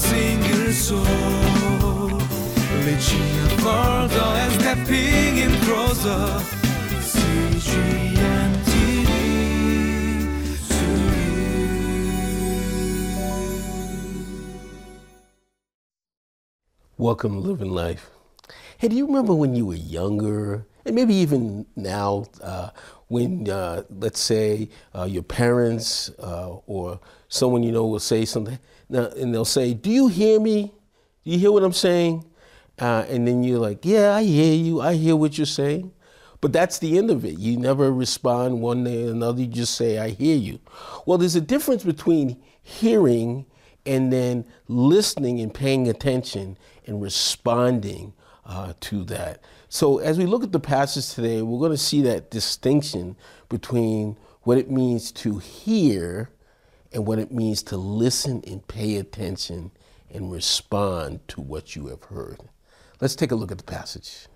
single soul. Further and stepping in closer. Welcome to Living Life. Hey, do you remember when you were younger, and maybe even now, uh, when, uh, let's say, uh, your parents uh, or someone you know will say something, and they'll say, Do you hear me? Do you hear what I'm saying? Uh, and then you're like, Yeah, I hear you. I hear what you're saying. But that's the end of it. You never respond one day or another. You just say, I hear you. Well, there's a difference between hearing and then listening and paying attention and responding uh, to that. So, as we look at the passage today, we're going to see that distinction between what it means to hear and what it means to listen and pay attention and respond to what you have heard. Let's take a look at the passage.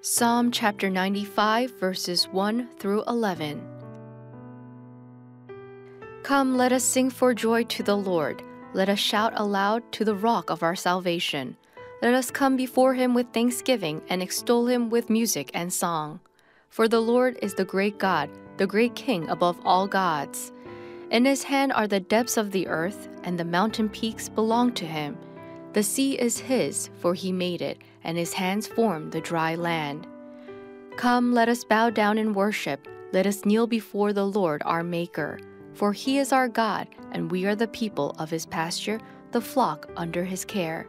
Psalm chapter 95, verses 1 through 11. Come, let us sing for joy to the Lord. Let us shout aloud to the rock of our salvation. Let us come before him with thanksgiving and extol him with music and song. For the Lord is the great God, the great King above all gods. In his hand are the depths of the earth, and the mountain peaks belong to him. The sea is his, for he made it, and his hands formed the dry land. Come, let us bow down and worship. Let us kneel before the Lord our Maker. For he is our God, and we are the people of his pasture, the flock under his care.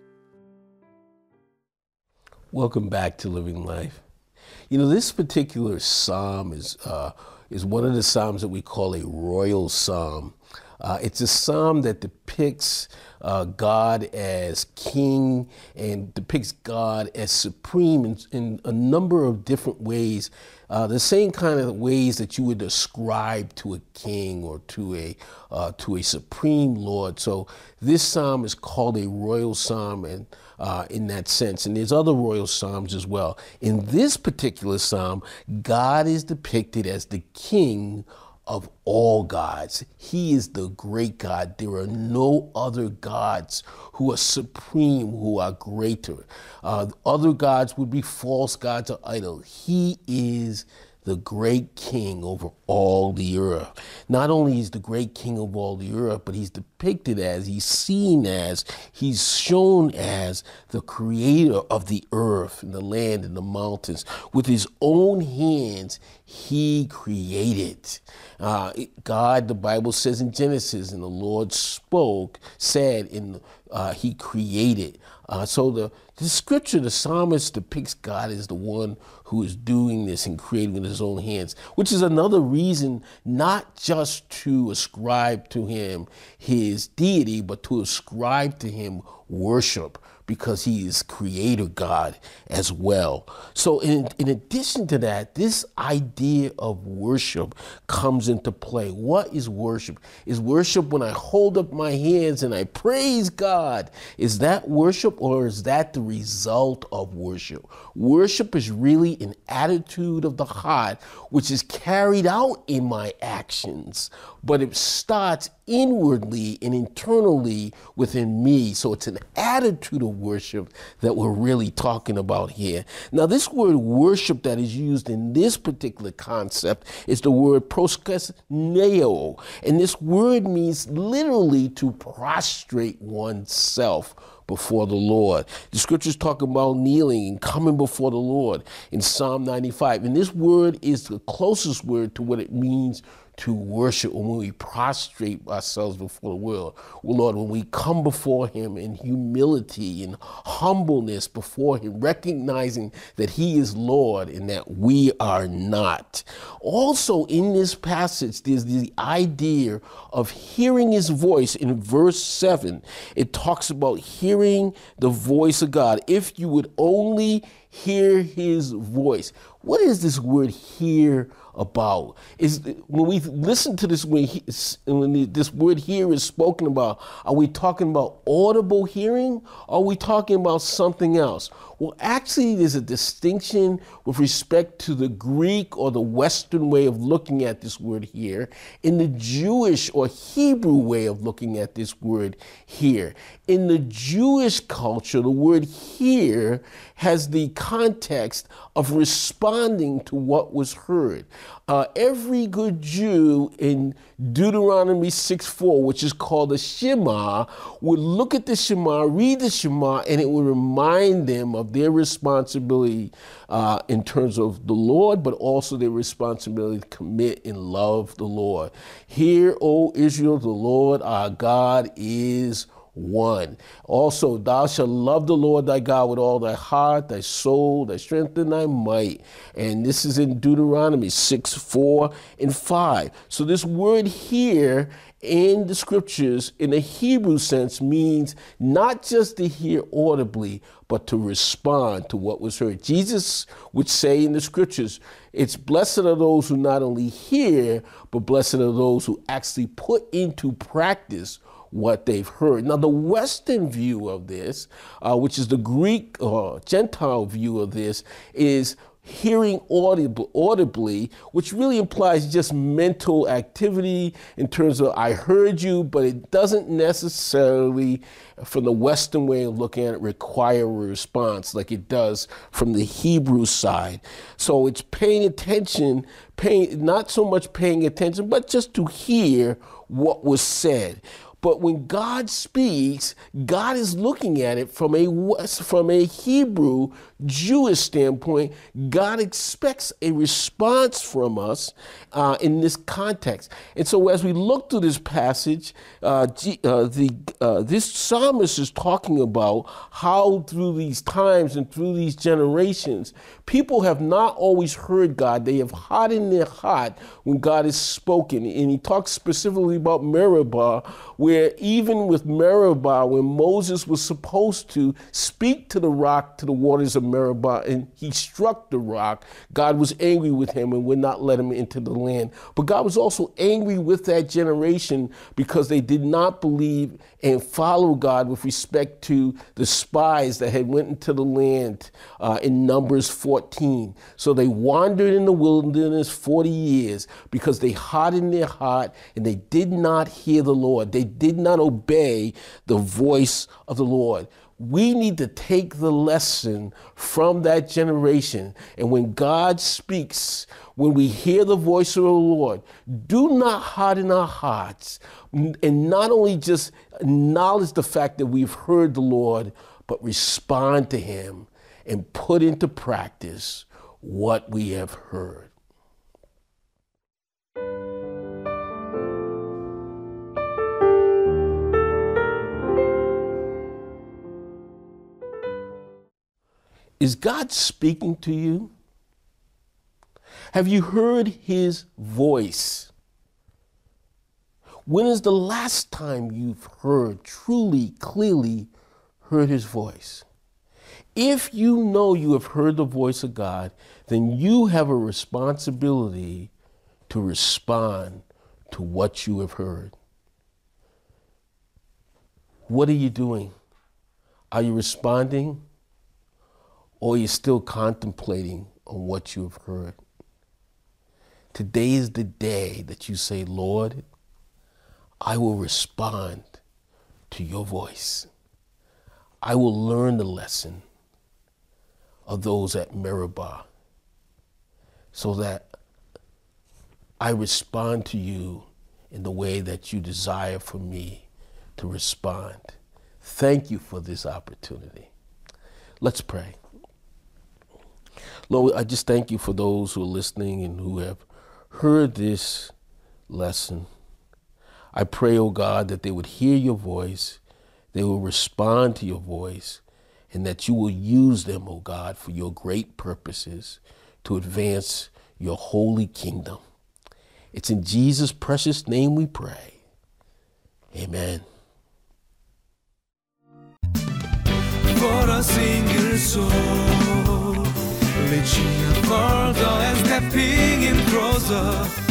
Welcome back to Living Life. You know, this particular psalm is, uh, is one of the psalms that we call a royal psalm. Uh, it's a psalm that depicts uh, God as king and depicts God as supreme in, in a number of different ways. Uh, the same kind of ways that you would ascribe to a king or to a uh, to a supreme Lord. So this psalm is called a royal psalm, and uh, in that sense, and there's other royal psalms as well. In this particular psalm, God is depicted as the king of all gods. He is the great God. There are no other gods who are supreme, who are greater. Uh, other gods would be false gods or idols. He is the great king over all the earth. Not only is the great king of all the earth, but he's depicted as, he's seen as, he's shown as the creator of the earth and the land and the mountains. With his own hands, he created. Uh, God, the Bible says in Genesis, and the Lord spoke, said, in uh, he created. Uh, so the, the scripture, the psalmist depicts God as the one who is doing this and creating with his own hands, which is another reason not just to ascribe to him his deity, but to ascribe to him worship because he is creator God as well. So, in, in addition to that, this idea of worship comes into play. What is worship? Is worship when I hold up my hands and I praise God? Is that worship or is that the result of worship? Worship is really an attitude of the heart which is carried out in my actions, but it starts inwardly and internally within me. So it's an attitude of worship that we're really talking about here. Now, this word worship that is used in this particular concept is the word proskuneo. And this word means literally to prostrate oneself before the Lord. The scriptures talk about kneeling and coming before the Lord in Psalm 95. And this word is the closest word to what it means to worship, when we prostrate ourselves before the world, well, Lord, when we come before Him in humility and humbleness before Him, recognizing that He is Lord and that we are not. Also, in this passage, there's the idea of hearing His voice in verse 7. It talks about hearing the voice of God. If you would only hear His voice. What is this word hear? About. Is when we listen to this when, he, when this word here is spoken about are we talking about audible hearing? Or are we talking about something else? Well actually there's a distinction with respect to the greek or the western way of looking at this word here in the jewish or hebrew way of looking at this word here. In the jewish culture the word hear has the context of responding to what was heard uh, every good Jew in Deuteronomy 6 4, which is called the Shema, would look at the Shema, read the Shema, and it would remind them of their responsibility uh, in terms of the Lord, but also their responsibility to commit and love the Lord. Hear, O Israel, the Lord our God is one. Also, thou shalt love the Lord thy God with all thy heart, thy soul, thy strength, and thy might. And this is in Deuteronomy 6 4 and 5. So, this word here in the scriptures, in a Hebrew sense, means not just to hear audibly, but to respond to what was heard. Jesus would say in the scriptures, it's blessed are those who not only hear, but blessed are those who actually put into practice what they've heard. Now, the Western view of this, uh, which is the Greek or uh, Gentile view of this, is hearing audibly, audibly, which really implies just mental activity in terms of I heard you, but it doesn't necessarily, from the Western way of looking at it, require a response like it does from the Hebrew side. So it's paying attention, paying not so much paying attention, but just to hear what was said. But when God speaks, God is looking at it from a from a Hebrew Jewish standpoint. God expects a response from us uh, in this context. And so, as we look through this passage, uh, uh, the uh, this psalmist is talking about how through these times and through these generations, people have not always heard God. They have hardened their heart when God has spoken. And he talks specifically about Meribah, where even with Meribah, when Moses was supposed to speak to the rock, to the waters of Meribah, and he struck the rock, God was angry with him and would not let him into the land. But God was also angry with that generation because they did not believe and follow God with respect to the spies that had went into the land uh, in Numbers 14. So they wandered in the wilderness 40 years because they hardened their heart and they did not hear the Lord. They did not obey the voice of the Lord we need to take the lesson from that generation. And when God speaks, when we hear the voice of the Lord, do not harden our hearts and not only just acknowledge the fact that we've heard the Lord, but respond to Him and put into practice what we have heard. Is God speaking to you? Have you heard his voice? When is the last time you've heard, truly, clearly heard his voice? If you know you have heard the voice of God, then you have a responsibility to respond to what you have heard. What are you doing? Are you responding? or are you're still contemplating on what you have heard. Today is the day that you say, Lord, I will respond to your voice. I will learn the lesson of those at Meribah so that I respond to you in the way that you desire for me to respond. Thank you for this opportunity. Let's pray. Lord, I just thank you for those who are listening and who have heard this lesson. I pray, O oh God, that they would hear your voice, they will respond to your voice, and that you will use them, O God, for your great purposes to advance your holy kingdom. It's in Jesus' precious name we pray. Amen. For a single soul, reaching further and stepping in closer.